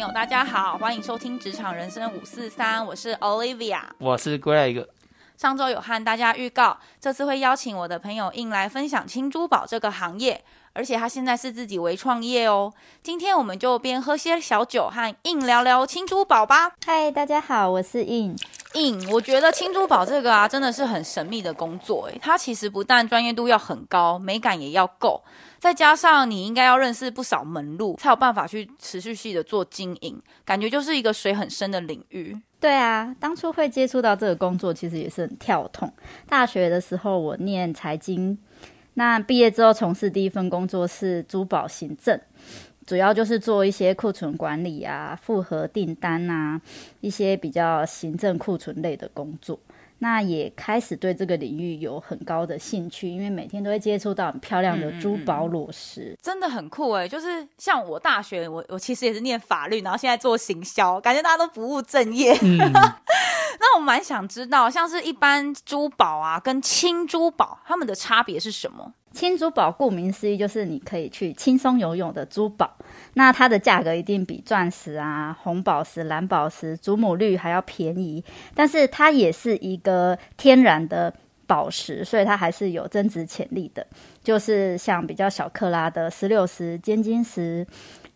友，大家好，欢迎收听职场人生五四三，我是 Olivia，我是 Greg。上周有和大家预告，这次会邀请我的朋友 In 来分享青珠宝这个行业，而且他现在是自己为创业哦。今天我们就边喝些小酒，和 In 聊聊青珠宝吧。嗨，大家好，我是 In。In，我觉得青珠宝这个啊，真的是很神秘的工作诶。它其实不但专业度要很高，美感也要够，再加上你应该要认识不少门路，才有办法去持续性的做经营，感觉就是一个水很深的领域。对啊，当初会接触到这个工作，其实也是很跳痛。大学的时候我念财经，那毕业之后从事第一份工作是珠宝行政，主要就是做一些库存管理啊、复合订单啊，一些比较行政库存类的工作。那也开始对这个领域有很高的兴趣，因为每天都会接触到很漂亮的珠宝裸石，嗯嗯，真的很酷诶。就是像我大学，我我其实也是念法律，然后现在做行销，感觉大家都不务正业。嗯、那我蛮想知道，像是一般珠宝啊，跟轻珠宝，它们的差别是什么？轻珠宝顾名思义就是你可以去轻松游泳的珠宝，那它的价格一定比钻石啊、红宝石、蓝宝石、祖母绿还要便宜，但是它也是一个天然的宝石，所以它还是有增值潜力的。就是像比较小克拉的石榴石、尖晶石，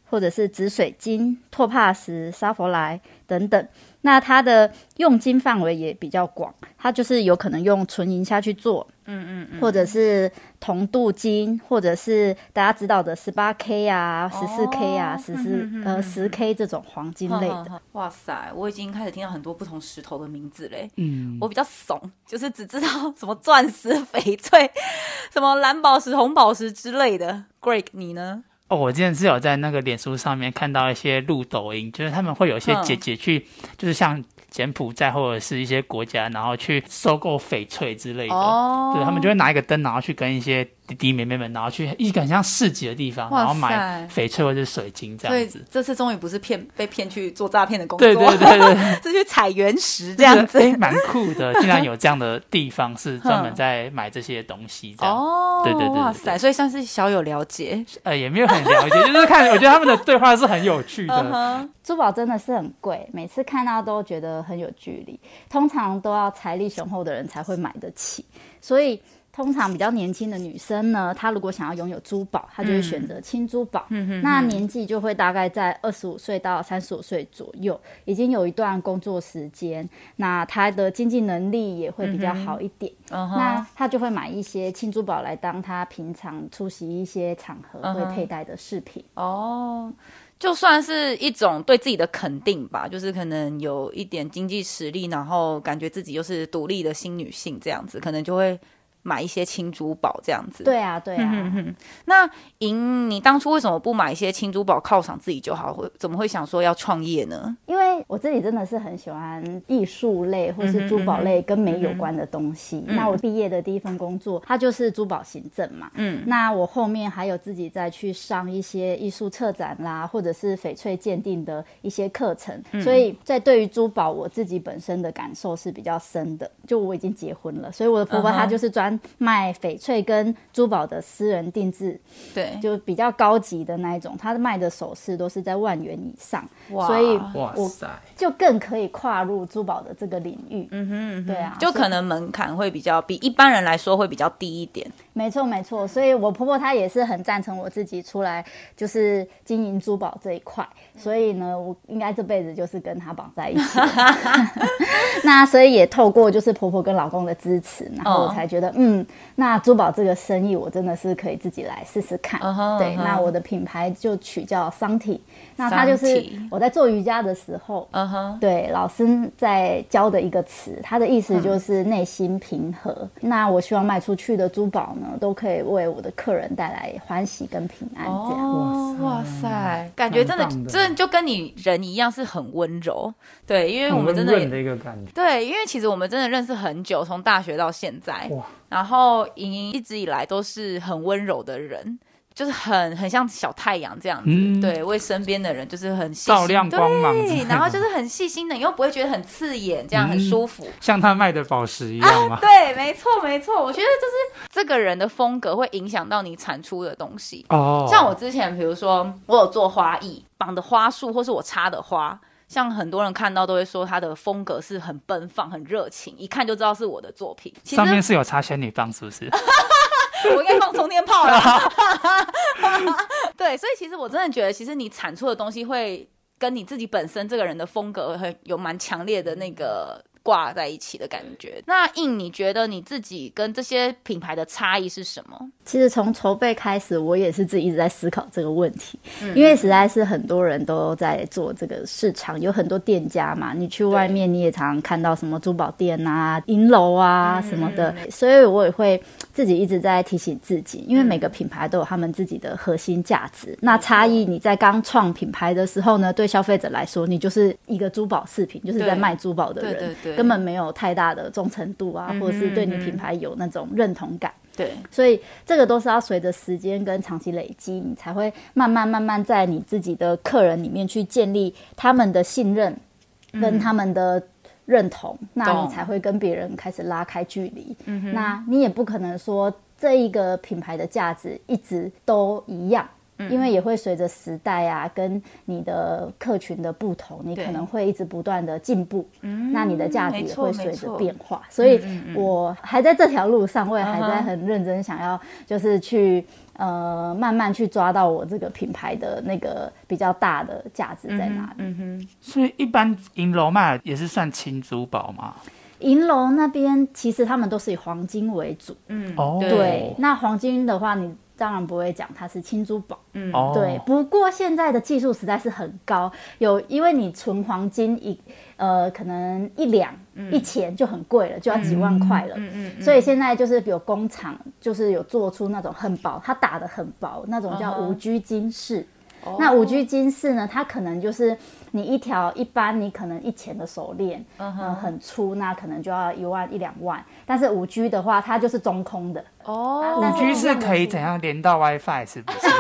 或者是紫水晶、拓帕石、沙弗莱等等。那它的用金范围也比较广，它就是有可能用纯银下去做，嗯嗯，嗯，或者是铜镀金，或者是大家知道的十八 K 啊、十四 K 啊、十四呃十 K 这种黄金类的。哇塞，我已经开始听到很多不同石头的名字嘞。嗯，我比较怂，就是只知道什么钻石、翡翠、什么蓝宝石、红宝石之类的。Greg，你呢？哦，我之前是有在那个脸书上面看到一些录抖音，就是他们会有一些姐姐去，就是像柬埔寨或者是一些国家，然后去收购翡翠之类的，哦、对，他们就会拿一个灯，然后去跟一些。弟弟妹妹们，然后去一个很像市集的地方，然后买翡翠或者是水晶这样子。这次终于不是骗被骗去做诈骗的工作，对对对对，是去采原石这样子，蛮酷的。竟然有这样的 地方是专门在买这些东西这样。哦，对对对，哇塞，所以算是小有了解。呃，也没有很了解，就是看，我觉得他们的对话是很有趣的。Uh-huh. 珠宝真的是很贵，每次看到都觉得很有距离，通常都要财力雄厚的人才会买得起，所以。通常比较年轻的女生呢，她如果想要拥有珠宝，她就会选择轻珠宝。嗯、那年纪就会大概在二十五岁到三十五岁左右，已经有一段工作时间，那她的经济能力也会比较好一点。嗯、那她就会买一些轻珠宝来当她平常出席一些场合会佩戴的饰品。嗯。哦，就算是一种对自己的肯定吧，就是可能有一点经济实力，然后感觉自己又是独立的新女性这样子，可能就会。买一些轻珠宝这样子，对啊，对啊。那莹，你当初为什么不买一些轻珠宝犒赏自己就好？会怎么会想说要创业呢？因为我自己真的是很喜欢艺术类或是珠宝类跟美有关的东西。嗯、那我毕业的第一份工作，它就是珠宝行政嘛。嗯。那我后面还有自己再去上一些艺术策展啦，或者是翡翠鉴定的一些课程。嗯、所以在对于珠宝，我自己本身的感受是比较深的。就我已经结婚了，所以我的婆婆她就是专。卖翡翠跟珠宝的私人定制，对，就比较高级的那一种，他卖的首饰都是在万元以上，哇，所以我就更可以跨入珠宝的这个领域。嗯哼，嗯哼，对啊，就可能门槛会比较比一般人来说会比较低一点。没错没错，所以我婆婆她也是很赞成我自己出来就是经营珠宝这一块，所以呢，我应该这辈子就是跟她绑在一起。那所以也透过就是婆婆跟老公的支持，然后我才觉得，哦、嗯，那珠宝这个生意我真的是可以自己来试试看。Uh-huh, 对，uh-huh. 那我的品牌就取叫桑体。那它就是我在做瑜伽的时候，uh-huh. 对老师在教的一个词，它的意思就是内心平和。Uh-huh. 那我希望卖出去的珠宝呢，都可以为我的客人带来欢喜跟平安。这样，oh, 哇塞，感觉真的，真的就跟你人一样，是很温柔。对，因为我们真的，的一个感觉。对，因为其实我们真的认识很久，从大学到现在。哇，然后莹莹一直以来都是很温柔的人。就是很很像小太阳这样子，嗯、对，为身边的人就是很照亮光芒，对，然后就是很细心的，你又不会觉得很刺眼，这样很舒服，嗯、像他卖的宝石一样吗？啊、对，没错没错，我觉得就是这个人的风格会影响到你产出的东西哦。像我之前，比如说我有做花艺，绑的花束或是我插的花。像很多人看到都会说他的风格是很奔放、很热情，一看就知道是我的作品。上面是有插仙女棒，是不是？我应该放充电炮了。对，所以其实我真的觉得，其实你产出的东西会跟你自己本身这个人的风格会有蛮强烈的那个。挂在一起的感觉。那印，你觉得你自己跟这些品牌的差异是什么？其实从筹备开始，我也是自己一直在思考这个问题，嗯、因为实在是很多人都在做这个市场，有很多店家嘛。你去外面，你也常常看到什么珠宝店啊、银楼啊什么的，嗯、所以我也会自己一直在提醒自己，因为每个品牌都有他们自己的核心价值。嗯、那差异，你在刚创品牌的时候呢，对消费者来说，你就是一个珠宝饰品，就是在卖珠宝的人。对对对。根本没有太大的忠诚度啊，或者是对你品牌有那种认同感。对，所以这个都是要随着时间跟长期累积，你才会慢慢慢慢在你自己的客人里面去建立他们的信任跟他们的认同，嗯、那你才会跟别人开始拉开距离。嗯哼，那你也不可能说这一个品牌的价值一直都一样。因为也会随着时代啊，跟你的客群的不同，你可能会一直不断的进步，嗯，那你的价值也会随着变化。所以我还在这条路上，我也还在很认真想要，就是去呃慢慢去抓到我这个品牌的那个比较大的价值在哪里。嗯哼，所以一般银楼卖也是算轻珠宝嘛？银楼那边其实他们都是以黄金为主。嗯，哦，对，那黄金的话你。当然不会讲它是轻珠宝，嗯，对。不过现在的技术实在是很高，有因为你存黄金一呃可能一两、嗯、一钱就很贵了，就要几万块了，嗯嗯，嗯，嗯。所以现在就是有工厂就是有做出那种很薄，它打的很薄，那种叫五居金饰。哦、那五 G 金饰呢，它可能就是你一条一般你可能一钱的手链，嗯很粗，那可能就要一万一两万。但是五 G 的话，它就是中空的。哦，五 G 是可以怎样连到 WiFi？是不是？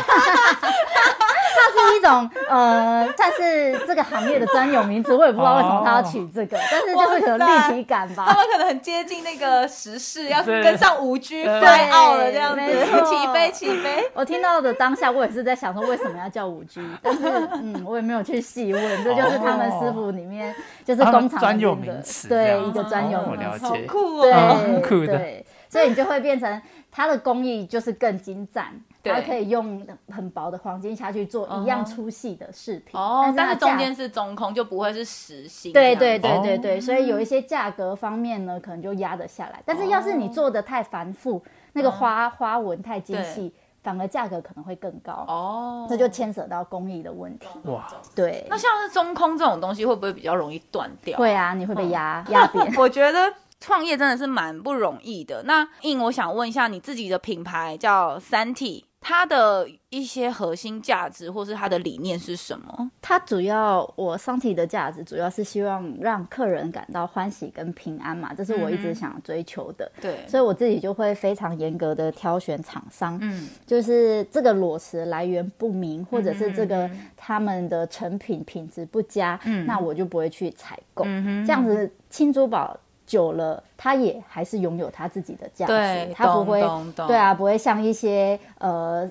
它是一种呃，算是这个行业的专有名词，我也不知道为什么他要取这个，但是就是有立体感吧。他们可能很接近那个时事，要跟上五 G 飞奥了这样子，起飞起飞。我听到的当下，我也是在想说，为什么要叫五 G？但是嗯，我也没有去细问，这就是他们师傅里面就是工厂专有名词，对一个专有名词，好酷哦，酷的。所以你就会变成它的工艺就是更精湛。它可以用很薄的黄金下去做一样粗细的饰品哦，但是中间是中空，就不会是实心。对对对对对，所以有一些价格方面呢，可能就压得下来。但是要是你做的太繁复，那个花花纹太精细，反而价格可能会更高哦。这就牵扯到工艺的问题。哇，对。那像是中空这种东西，会不会比较容易断掉？会啊，你会被压压扁。我觉得创业真的是蛮不容易的。那应，我想问一下，你自己的品牌叫三体。它的一些核心价值，或是它的理念是什么？它主要我桑体的价值，主要是希望让客人感到欢喜跟平安嘛，这是我一直想追求的。嗯、对，所以我自己就会非常严格的挑选厂商，嗯，就是这个裸石来源不明，或者是这个他们的成品品质不佳，嗯，那我就不会去采购。嗯哼，这样子轻珠宝。久了，它也还是拥有它自己的价值，它不会，对啊，不会像一些呃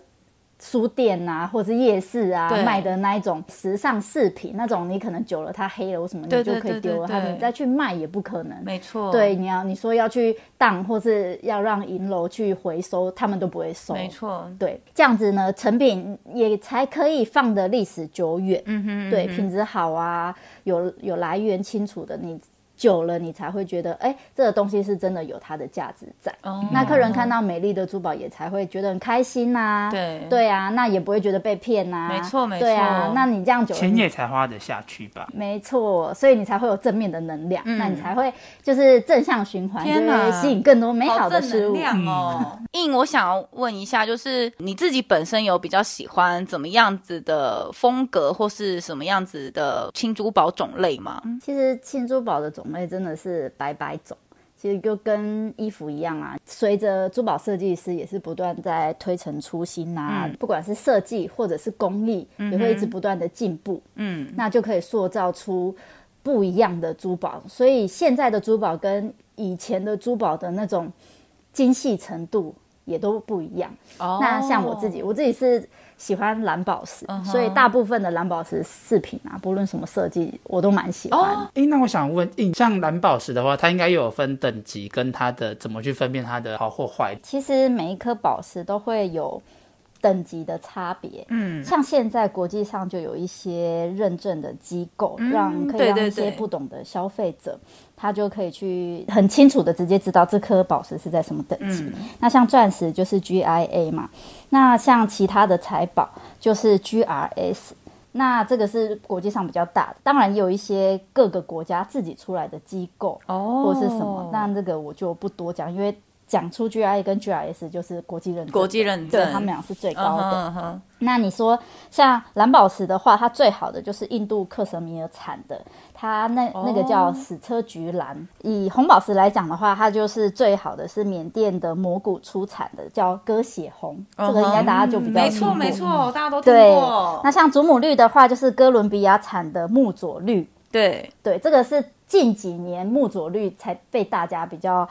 书店啊，或者是夜市啊对卖的那一种时尚饰品，那种你可能久了它黑了，为什么你就可以丢了它？你再去卖也不可能。没错，对，你要你说要去当，或是要让银楼去回收，他们都不会收。没错，对，这样子呢，成品也才可以放的历史久远。嗯哼，嗯哼，对，品质好啊，有有来源清楚的你。久了，你才会觉得，哎、欸，这个东西是真的有它的价值在。哦、那客人看到美丽的珠宝，也才会觉得很开心呐、啊。对对啊，那也不会觉得被骗呐、啊。没错没错。对啊，那你这样久了，钱也才花得下去吧？没错，所以你才会有正面的能量，嗯、那你才会就是正向循环，天哪就会吸引更多美好的事物。哦。印、嗯，我想要问一下，就是你自己本身有比较喜欢怎么样子的风格，或是什么样子的轻珠宝种类吗？其实轻珠宝的种。种类真的是百百种，其实就跟衣服一样啊，随着珠宝设计师也是不断在推陈出新啊，嗯、不管是设计或者是工艺，也会一直不断的进步。嗯，那就可以塑造出不一样的珠宝。所以现在的珠宝跟以前的珠宝的那种精细程度也都不一样。哦，那像我自己，我自己是。喜欢蓝宝石，uh huh. 所以大部分的蓝宝石饰品啊，不论什么设计，我都蛮喜欢。哎、oh. 欸，那我想问，像蓝宝石的话，它应该又有分等级，跟它的怎么去分辨它的好或坏？其实每一颗宝石都会有。等级的差别，嗯，像现在国际上就有一些认证的机构，嗯、让可以让一些不懂的消费者，嗯、对对对，他就可以去很清楚的直接知道这颗宝石是在什么等级。嗯、那像钻石就是 GIA 嘛，那像其他的财宝就是 GRS，那这个是国际上比较大的，当然也有一些各个国家自己出来的机构哦，或是什么，那这个我就不多讲，因为。讲出 GIA 跟 GRS 就是国际认证，国际认证，对他们俩是最高的。Uh huh, uh huh. 那你说像蓝宝石的话，它最好的就是印度克什米尔产的，它那那个叫矢车菊蓝。Oh. 以红宝石来讲的话，它就是最好的是缅甸的摩古出产的，叫鸽血红。Uh huh. 这个应该大家就比较。没错没错，大家都听过。对，那像祖母绿的话，就是哥伦比亚产的木佐绿。对对，这个是近几年木佐绿才被大家比较。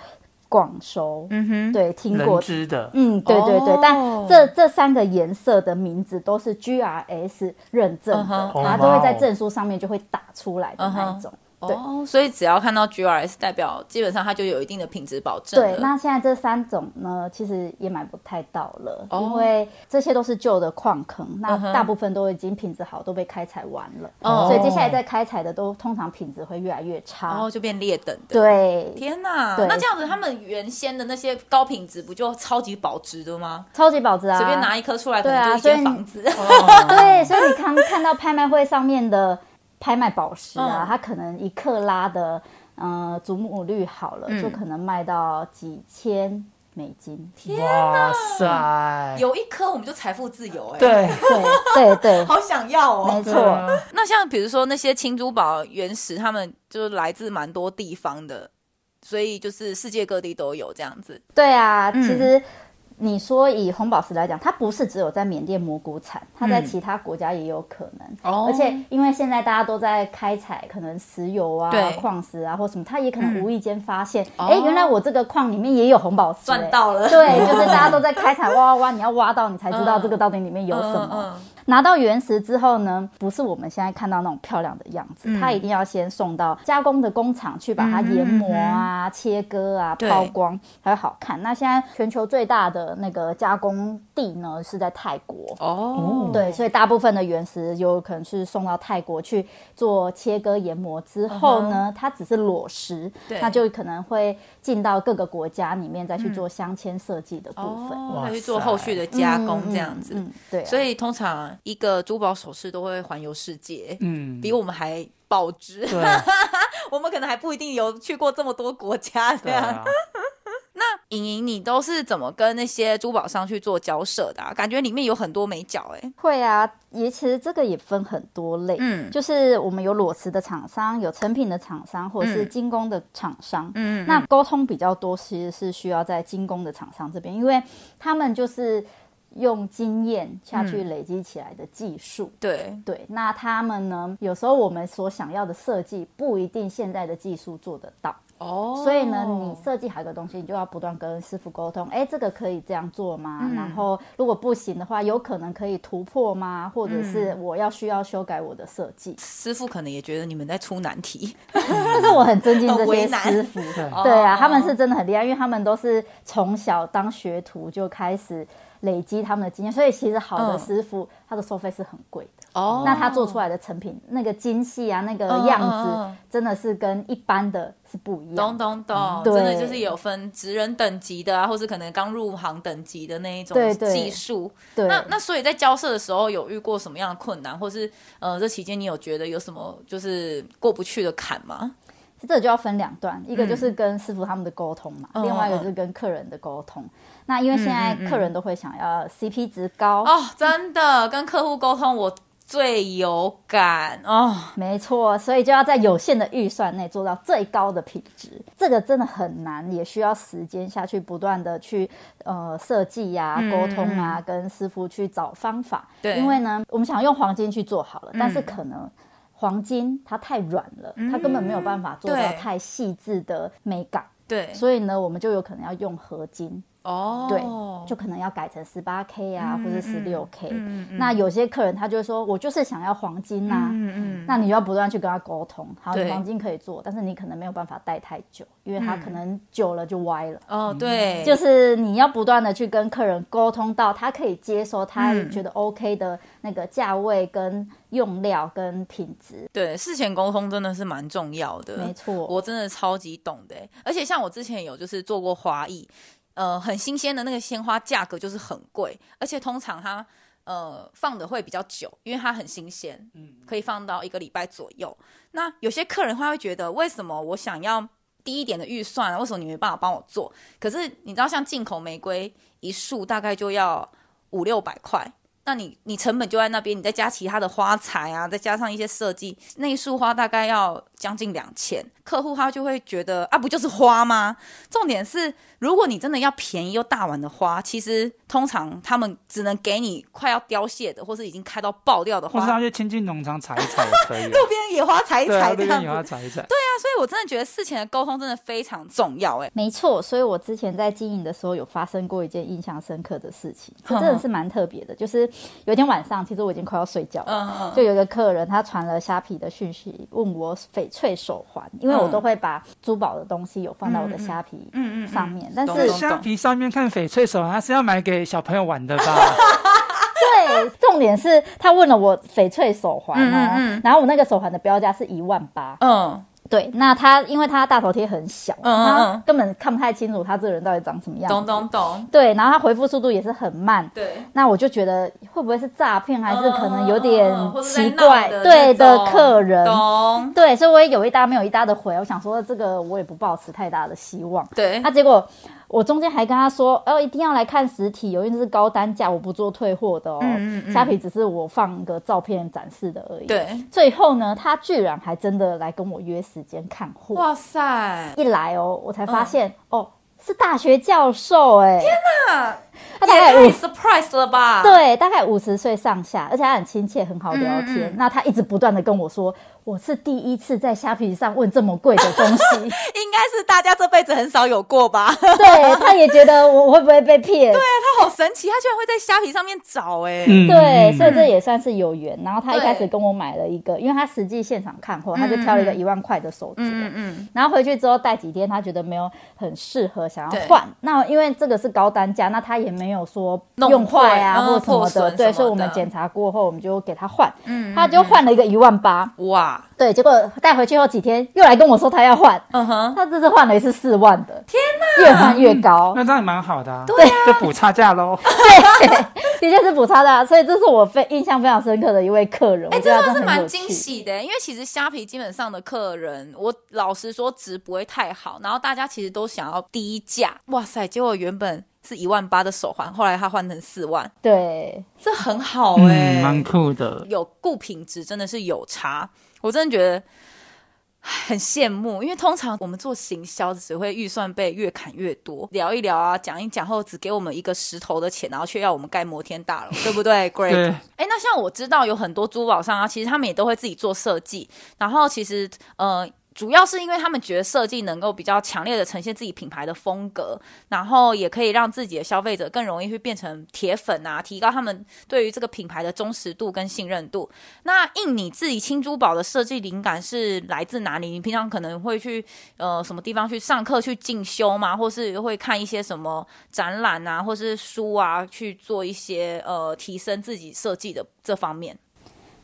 广收，嗯哼，对，听过。知的，嗯，对对对，哦、但这这三个颜色的名字都是 GRS 认证的，它都会在证书上面就会打出来的那一种。哦，所以只要看到 GRS，代表基本上它就有一定的品质保证。对，那现在这三种呢，其实也买不太到了，哦、因为这些都是旧的矿坑，那大部分都已经品质好，都被开采完了，哦、所以接下来再开采的都通常品质会越来越差，然后、哦、就变劣等的。对，天哪，那这样子他们原先的那些高品质不就超级保值的吗？超级保值啊，随便拿一颗出来，可能就一间房子。对，所以你看看到拍卖会上面的。拍卖宝石啊，它可能一克拉的，呃，祖母绿好了，就可能卖到几千美金。天哪，塞，有一颗我们就财富自由哎！对对对对，好想要哦！没错。那像比如说那些青珠宝原石，他们就是来自蛮多地方的，所以就是世界各地都有这样子。对啊，其实。你说以红宝石来讲，它不是只有在缅甸蘑菇产，它在其他国家也有可能。嗯、而且因为现在大家都在开采，可能石油啊、矿石啊或什么，它也可能无意间发现，哎、原来我这个矿里面也有红宝石、欸，赚到了。对，就是大家都在开采，挖挖挖，你要挖到，你才知道这个到底里面有什么。拿到原石之后呢，不是我们现在看到那种漂亮的样子，嗯、它一定要先送到加工的工厂去把它研磨啊、切割啊、抛光，才会好看。那现在全球最大的那个加工地呢是在泰国哦，对，所以大部分的原石有可能是送到泰国去做切割研磨之后呢，嗯、它只是裸石，对那就可能会进到各个国家里面再去做镶嵌设计的部分，再、哦、去做后续的加工这样子。嗯嗯嗯、对、啊，所以通常。一个珠宝首饰都会环游世界，嗯，比我们还保值。对 我们可能还不一定有去过这么多国家这样。莹莹，你都是怎么跟那些珠宝商去做交涉的、啊？感觉里面有很多美角哎。会啊，也其实这个也分很多类，嗯，就是我们有裸石的厂商，有成品的厂商，或者是精工的厂商。嗯，那沟通比较多，其实是需要在精工的厂商这边，因为他们就是。用经验下去累积起来的技术，嗯、对对，那他们呢？有时候我们所想要的设计不一定现在的技术做得到哦，所以呢，你设计好一个东西，你就要不断跟师傅沟通，哎，这个可以这样做吗？嗯、然后如果不行的话，有可能可以突破吗？或者是我要需要修改我的设计？师傅可能也觉得你们在出难题，但是我很尊敬这些 师傅，对啊，他们是真的很厉害，因为他们都是从小当学徒就开始。累积他们的经验，所以其实好的师傅，他的收费是很贵的。哦，那他做出来的成品，那个精细啊，那个样子，真的是跟一般的是不一样。懂懂懂，真的就是有分职人等级的啊，或是可能刚入行等级的那一种技术。对，那那所以在交涉的时候有遇过什么样的困难，或是呃这期间你有觉得有什么就是过不去的坎吗？这就要分两段，一个就是跟师傅他们的沟通嘛，另外一个就是跟客人的沟通。那因为现在客人都会想要 CP 值高。哦，真的跟客户沟通，我最有感哦。没错，所以就要在有限的预算内做到最高的品质，这个真的很难，也需要时间下去不断的去呃设计呀、沟通啊，嗯、跟师傅去找方法。对，因为呢，我们想用黄金去做好了，嗯、但是可能黄金它太软了，嗯、它根本没有办法做到太细致的美感。对，所以呢，我们就有可能要用合金。哦，对，就可能要改成十八 K 啊，嗯、或者十六 K。嗯嗯、那有些客人他就会说，我就是想要黄金呐、啊。嗯嗯、那你就要不断去跟他沟通。好，对黄金可以做，但是你可能没有办法戴太久，因为它可能久了就歪了。哦，对，就是你要不断的去跟客人沟通到他可以接受，他觉得 OK 的那个价位跟用料跟品质。对，事前沟通真的是蛮重要的。没错，我真的超级懂的。而且像我之前有就是做过花艺。呃，很新鲜的那个鲜花价格就是很贵，而且通常它呃放的会比较久，因为它很新鲜，嗯，可以放到一个礼拜左右。那有些客人他会觉得，为什么我想要低一点的预算，为什么你没办法帮我做？可是你知道，像进口玫瑰一束大概就要五六百块。那你你成本就在那边，你再加其他的花材啊，再加上一些设计，那一束花大概要将近两千。客户他就会觉得啊，不就是花吗？重点是，如果你真的要便宜又大碗的花，其实通常他们只能给你快要凋谢的，或是已经开到爆掉的花。或是那些亲近农场采一采也可以，路边野花采一采，路边野花采一采。对啊，所以我真的觉得事前的沟通真的非常重要。哎，没错，所以我之前在经营的时候有发生过一件印象深刻的事情，这真的是蛮特别的，就是。有一天晚上，其实我已经快要睡觉了，嗯嗯、就有一个客人他传了虾皮的讯息，问我翡翠手环，因为我都会把珠宝的东西有放到我的虾皮上面，嗯。嗯嗯嗯、但是虾皮上面看翡翠手环，他是要买给小朋友玩的吧？对，重点是他问了我翡翠手环啊，嗯嗯、然后我那个手环的标价是一万八，嗯。对，那他因为他大头贴很小，嗯嗯他根本看不太清楚他这个人到底长什么样子。懂懂懂。对，然后他回复速度也是很慢。对。那我就觉得会不会是诈骗，还是可能有点奇怪？对的客人。懂。对，所以我也有一搭没有一搭的回，我想说这个我也不抱持太大的希望。对。那结果。我中间还跟他说，哦，一定要来看实体，因为这是高单价，我不做退货的哦。嗯嗯。虾皮只是我放个照片展示的而已。对。最后呢，他居然还真的来跟我约时间看货。哇塞！一来哦，我才发现、嗯、哦。是大学教授哎、欸！天哪，他大概五 surprise 了吧？对，大概五十岁上下，而且他很亲切，很好聊天。嗯、那他一直不断的跟我说，我是第一次在虾皮上问这么贵的东西，应该是大家这辈子很少有过吧？对，他也觉得我会不会被骗？对啊，他好神奇，他居然会在虾皮上面找哎、欸。嗯、对，所以这也算是有缘。然后他一开始跟我买了一个，因为他实际现场看货，他就挑了一个一万块的手镯。嗯嗯。然后回去之后戴几天，他觉得没有很适合。想要换，那因为这个是高单价，那他也没有说用坏啊或什么的，对，所以我们检查过后，我们就给他换，嗯，他就换了一个一万八，哇，对，结果带回去后几天又来跟我说他要换，嗯哼，他这次换了一次四万的，天哪，越换越高，那这样也蛮好的，啊，对，就补差价喽，对，的确是补差价，所以这是我非印象非常深刻的一位客人，哎，真的是蛮惊喜的，因为其实虾皮基本上的客人，我老实说值不会太好，然后大家其实都想要低。价。哇塞！结果原本是一万八的手环，后来他换成四万，对，这很好哎、欸，蛮、嗯、酷的。有顾品质真的是有差，我真的觉得很羡慕。因为通常我们做行销只会预算被越砍越多，聊一聊啊，讲一讲后只给我们一个石头的钱，然后却要我们盖摩天大楼，对不对？Great。哎对，那像我知道有很多珠宝商啊，其实他们也都会自己做设计，然后其实呃。主要是因为他们觉得设计能够比较强烈的呈现自己品牌的风格，然后也可以让自己的消费者更容易去变成铁粉啊，提高他们对于这个品牌的忠实度跟信任度。那印你自己轻珠宝的设计灵感是来自哪里？你平常可能会去呃什么地方去上课去进修吗？或是会看一些什么展览啊，或是书啊，去做一些呃提升自己设计的这方面？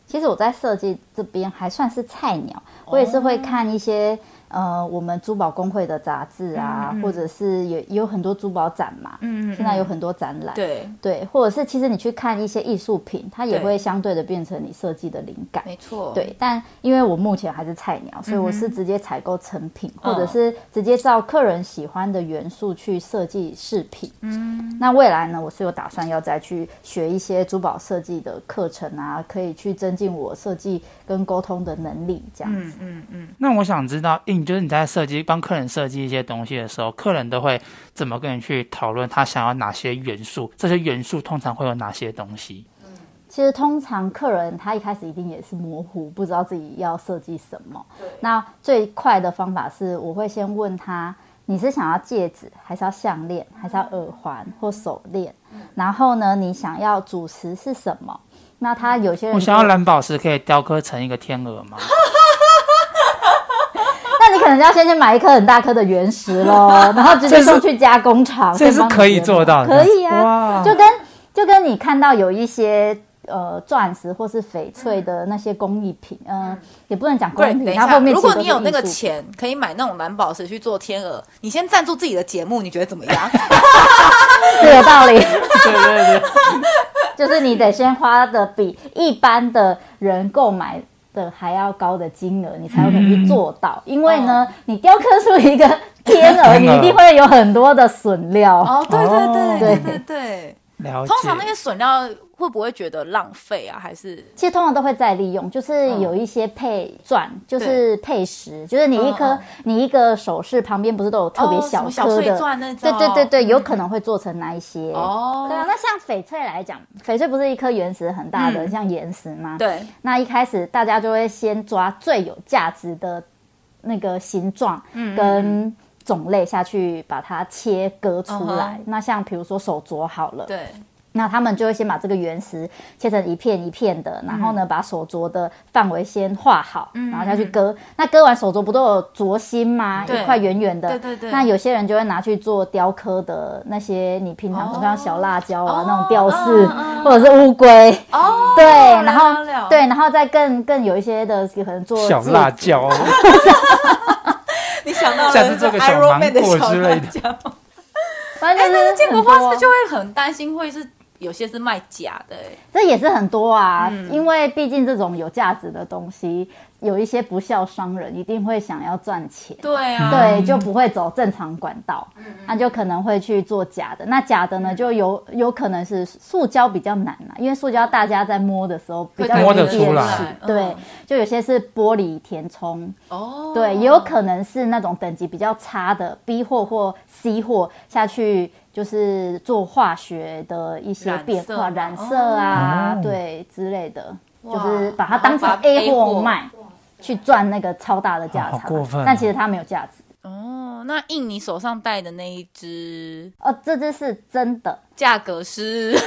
其实我在设计这边还算是菜鸟，我也是会看一些呃，我们珠宝工会的杂志啊，嗯嗯或者是也有很多珠宝展嘛，嗯，嗯，现在有很多展览，对。对，或者是其实你去看一些艺术品，它也会相对的变成你设计的灵感，没错，对。但因为我目前还是菜鸟，所以我是直接采购成品，嗯、或者是直接照客人喜欢的元素去设计饰品。嗯，那未来呢，我是有打算要再去学一些珠宝设计的课程啊，可以去增进我设计跟沟通的能力，这样子。嗯嗯嗯。那我想知道，印就是你在设计。帮客人设计一些东西的时候，客人都会怎么跟你去讨论他想要哪些元素？这些元素通常会有哪些东西？其实通常客人他一开始一定也是模糊，不知道自己要设计什么。对那最快的方法是，我会先问他：你是想要戒指，还是要项链，还是要耳环或手链？嗯、然后呢，你想要主饰是什么？那他有些人我想要蓝宝石，可以雕刻成一个天鹅吗？你可能要先去买一颗很大颗的原石喽，然后直接送去加工厂，这是可以做到的，可以啊，就跟就跟你看到有一些呃钻石或是翡翠的那些工艺品，嗯、呃，也不能讲工艺品，它后面如果你有那个钱可以买那种蓝宝石去做天鹅，你先赞助自己的节目，你觉得怎么样？这 有道理，对 对对，就是你得先花的比一般的人购买。的还要高的金额，你才有可能去做到。嗯、因为呢，哦、你雕刻出一个天鹅，你一定会有很多的损料。哦，对对对对对对。了解。通常那些损料。会不会觉得浪费啊？还是其实通常都会再利用，就是有一些配钻，嗯、就是配石，就是你一颗、嗯、你一个首饰旁边不是都有特别小颗的、哦、小碎钻那种？对对对对，有可能会做成那一些哦。对啊，那像翡翠来讲，翡翠不是一颗原石很大的、嗯、像岩石吗？对。那一开始大家就会先抓最有价值的那个形状跟种类下去把它切割出来。嗯、那像比如说手镯好了，对。那他们就会先把这个原石切成一片一片的，然后呢，把手镯的范围先画好，然后下去割。那割完手镯不都有镯心吗？一块圆圆的。对对对。那有些人就会拿去做雕刻的那些，你平常像小辣椒啊那种吊饰，或者是乌龟。哦。对，然后对，然后再更更有一些的可能做小辣椒。你想到了？像是这个小芒果之类的。反正就是建国花市就会很担心，会是。有些是卖假的，欸，这也是很多啊，嗯、因为毕竟这种有价值的东西。有一些不孝商人一定会想要赚钱，对啊，对，就不会走正常管道，那就可能会去做假的。那假的呢，就有有可能是塑胶比较难啦，因为塑胶大家在摸的时候比较摸得出来，对，就有些是玻璃填充，哦，对，也有可能是那种等级比较差的 B 货或 C 货下去，就是做化学的一些变化，染色啊，对之类的，就是把它当成 A 货。卖。去赚那个超大的价差，哦、但其实它没有价值。哦，那印你手上戴的那一只，哦，这只是真的，价格是，以市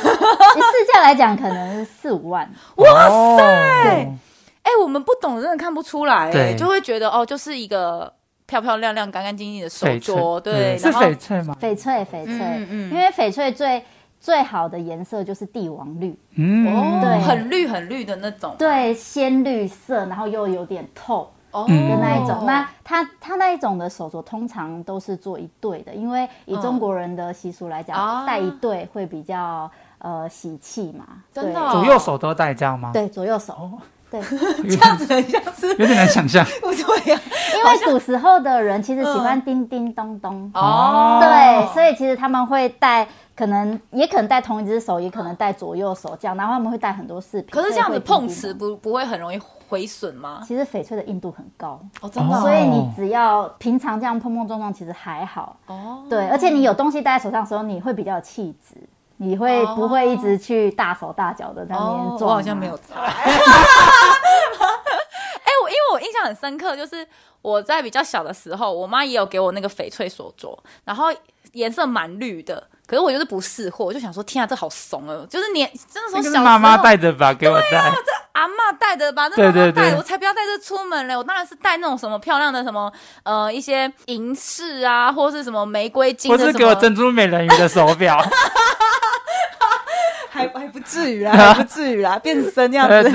价来讲可能是四五万。哇塞！哎、哦欸，我们不懂真的看不出来，哎，就会觉得哦，就是一个漂漂亮亮、干干净净的手镯，对，是翡翠吗？翡翠，翡翠，嗯嗯，因为翡翠最。最好的颜色就是帝王绿，嗯，对，很绿很绿的那种，对，鲜绿色，然后又有点透的那一种。哦、那它它那一种的手镯通常都是做一对的，因为以中国人的习俗来讲，戴、哦、一对会比较呃喜气嘛。真的、哦，左右手都戴这样吗？对，左右手。哦对，这样子很像是有点难想象。不对呀，因为古时候的人其实喜欢叮叮咚咚哦，对，所以其实他们会戴，可能也可能戴同一只手，也可能戴左右手这样，然后他们会戴很多饰品。可是这样子碰瓷不不会很容易毁损吗？其实翡翠的硬度很高哦，真的，所以你只要平常这样碰碰撞撞，其实还好哦。对，而且你有东西戴在手上的时候，你会比较有气质。你会不会一直去大手大脚的在那边做？我好像没有猜。很深刻，就是我在比较小的时候，我妈也有给我那个翡翠手镯，然后颜色蛮绿的。可是我就是不识货，我就想说，天啊，这好怂哦！就是你真的说小时候妈妈带的吧，给我戴。对啊，这阿妈带的吧，这妈妈戴的，我才不要带这出门嘞！我当然是戴那种什么漂亮的什么呃一些银饰啊，或是什么玫瑰金的。或是给我珍珠美人鱼的手表。还还不至于啦，还不至于啦，变身这样子。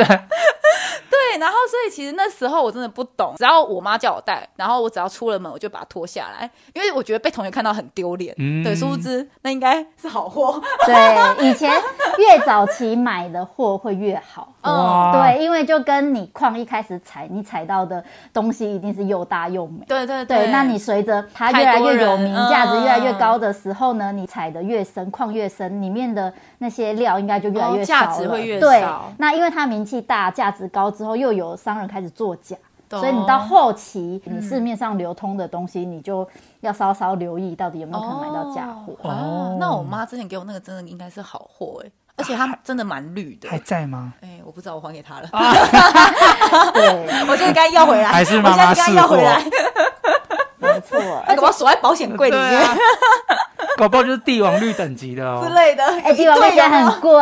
对，然后所以其实那时候我真的不懂，只要我妈叫我带，然后我只要出了门，我就把它脱下来，因为我觉得被同学看到很丢脸。嗯，对，殊不知那应该是好货。对，以前越早期买的货会越好。嗯，对，因为就跟你矿一开始采，你采到的东西一定是又大又美。对对对，对，那你随着它越来越有名，价值越来越高的时候呢，你采的越深，矿越深，里面的那些料应该就越来越少了，价值会越少。对，那因为它名气大，价值高之后，又有商人开始作假，所以你到后期，你市面上流通的东西，你就要稍稍留意，到底有没有可能买到假货。哦，那我妈之前给我那个真的应该是好货哎。而且它真的蛮绿的，还在吗？哎，我不知道，我还给他了。对，我就应该要回来，还是妈妈是要回来？没错，而且我锁在保险柜里面。搞不好就是帝王绿等级的哦之类的。哎，帝王绿也很贵。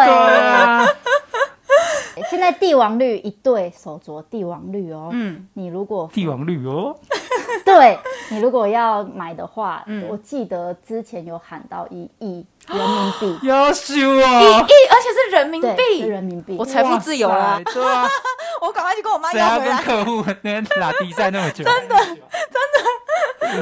现在帝王绿一对手镯帝王绿哦，嗯，你如果帝王绿哦，对，你如果要买的话，嗯，我记得之前有喊到一亿。人民币。要修啊！一亿，而且是人民币，是人民币，我财富自由了，对啊，我赶快去跟我妈要回来。客户那天拉比赛那么久，真的真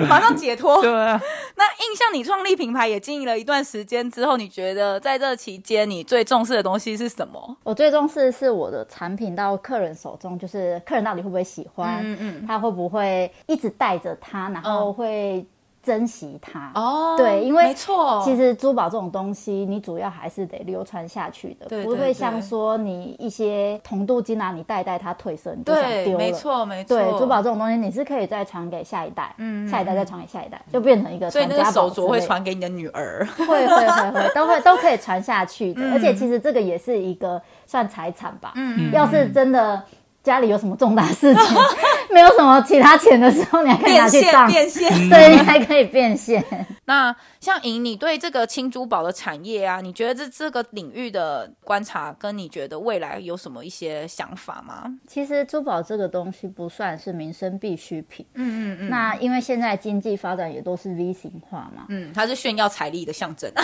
的，马上解脱。对啊，那印象你创立品牌也经营了一段时间之后，你觉得在这期间你最重视的东西是什么？我最重视的是我的产品到客人手中，就是客人到底会不会喜欢，嗯嗯，他会不会一直带着他，然后会。珍惜它哦，对，因为没错，其实珠宝这种东西，你主要还是得流传下去的，不会像说你一些铜镀金啊，你戴戴它褪色，你就想丢了。没错，没错。对，珠宝这种东西，你是可以再传给下一代，嗯，下一代再传给下一代，就变成一个。所以那个手镯会传给你的女儿，会会会会，都会都可以传下去的。而且其实这个也是一个算财产吧，嗯，要是真的。家里有什么重大事情，没有什么其他钱的时候，你还可以拿去当变现，变 现对，你还可以变现。那像莹，你对这个轻珠宝的产业啊，你觉得这这个领域的观察，跟你觉得未来有什么一些想法吗？其实珠宝这个东西不算是民生必需品，嗯嗯嗯。那因为现在经济发展也都是 V 型化嘛，嗯，它是炫耀财力的象征。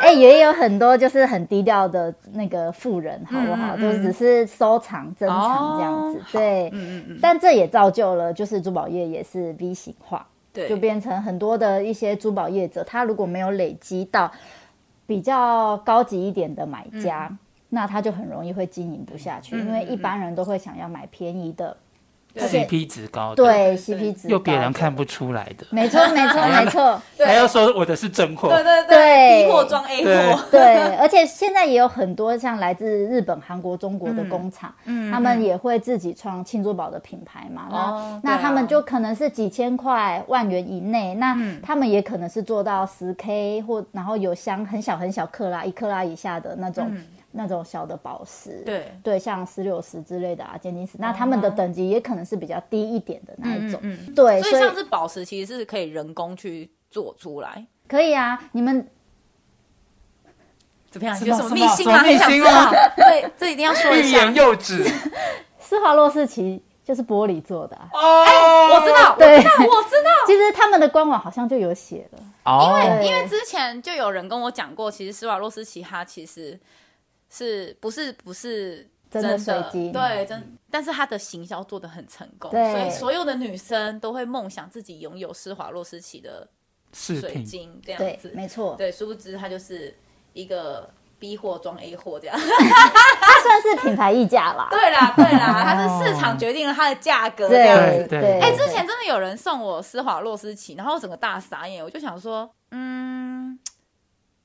哎，也有很多就是很低调的那个富人，好不好？就只是。收藏、珍藏这样子，哦、对，嗯嗯嗯，但这也造就了，就是珠宝业也是 V 型化，对，就变成很多的一些珠宝业者，他如果没有累积到比较高级一点的买家，嗯、那他就很容易会经营不下去，嗯、因为一般人都会想要买便宜的。CP 值高的，对 CP 值又别人看不出来的，没错没错 没错，还要说我的是真货，对对对，B 货装 A 货，对，而且现在也有很多像来自日本、韩国、中国的工厂，嗯，他们也会自己创庆珠宝的品牌嘛，那那他们就可能是几千块、万元以内，那他们也可能是做到十 K 或然后有箱很小很小克拉，一克拉以下的那种。那种小的宝石，对。对，像石榴石之类的啊，尖晶石，那他们的等级也可能是比较低一点的那一种，嗯，嗯对，所以像是宝石其实是可以人工去做出来，可以啊，你们怎么样？有什么秘辛吗？很想知道，对，这一定要说一下。欲言又止，施华洛世奇就是玻璃做的哦，我知道，对，我知道，我知道，其实他们的官网好像就有写了，因为因为之前就有人跟我讲过，其实施华洛世奇它其实。是不是不是真的水晶？对，真，但是他的行销做的很成功，所以所有的女生都会梦想自己拥有施华洛世奇的水晶这样子，没错。对，殊不知它就是一个 B 货装 A 货这样，它算是品牌溢价啦。对啦，对啦，它是市场决定了它的价格这样子。对，哎，之前真的有人送我施华洛世奇，然后我整个大傻眼，我就想说，嗯。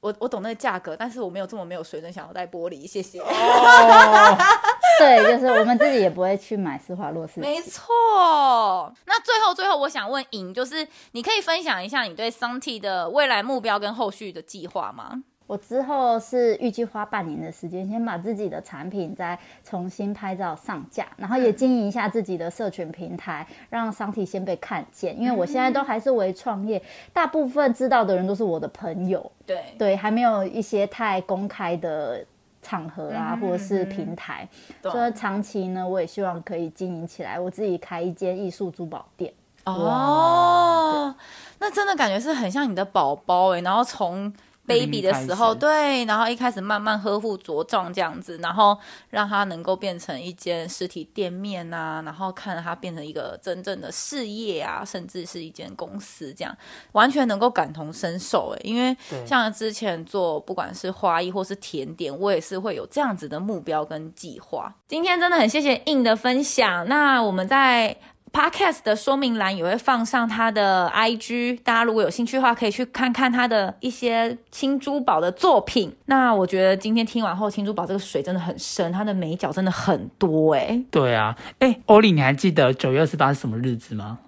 我我懂那个价格，但是我没有这么没有水准，想要带玻璃，谢谢。Oh. 对，就是我们自己也不会去买施华洛世奇。没错。那最后最后，我想问颖，就是你可以分享一下你对桑 T 的未来目标跟后续的计划吗？我之后是预计花半年的时间，先把自己的产品再重新拍照上架，然后也经营一下自己的社群平台，让商体先被看见。因为我现在都还是为创业，大部分知道的人都是我的朋友，对对，还没有一些太公开的场合啊，或者是平台。所以长期呢，我也希望可以经营起来，我自己开一间艺术珠宝店。哦，那真的感觉是很像你的宝宝哎，然后从。Baby 的时候，对，然后一开始慢慢呵护茁壮这样子，然后让它能够变成一间实体店面啊，然后看着他变成一个真正的事业啊，甚至是一间公司这样，完全能够感同身受诶，因为像之前做不管是花艺或是甜点，我也是会有这样子的目标跟计划。今天真的很谢谢 In 的分享，那我们在。Podcast 的说明栏也会放上他的 IG，大家如果有兴趣的话，可以去看看他的一些青珠宝的作品。那我觉得今天听完后，青珠宝这个水真的很深，它的美角真的很多哎、欸。对啊，哎，欧丽，你还记得九月二十八是什么日子吗？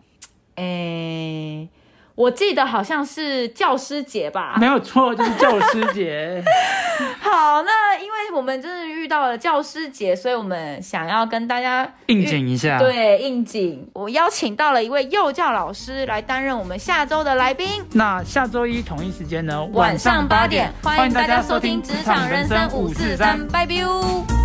哎。我记得好像是教师节吧？没有错，就是教师节。好，那因为我们真是遇到了教师节，所以我们想要跟大家应景一下。对，应景。我邀请到了一位幼教老师来担任我们下周的来宾。那下周一同一时间呢，晚上八点，欢迎大家收听《职场人生五四三》，拜拜。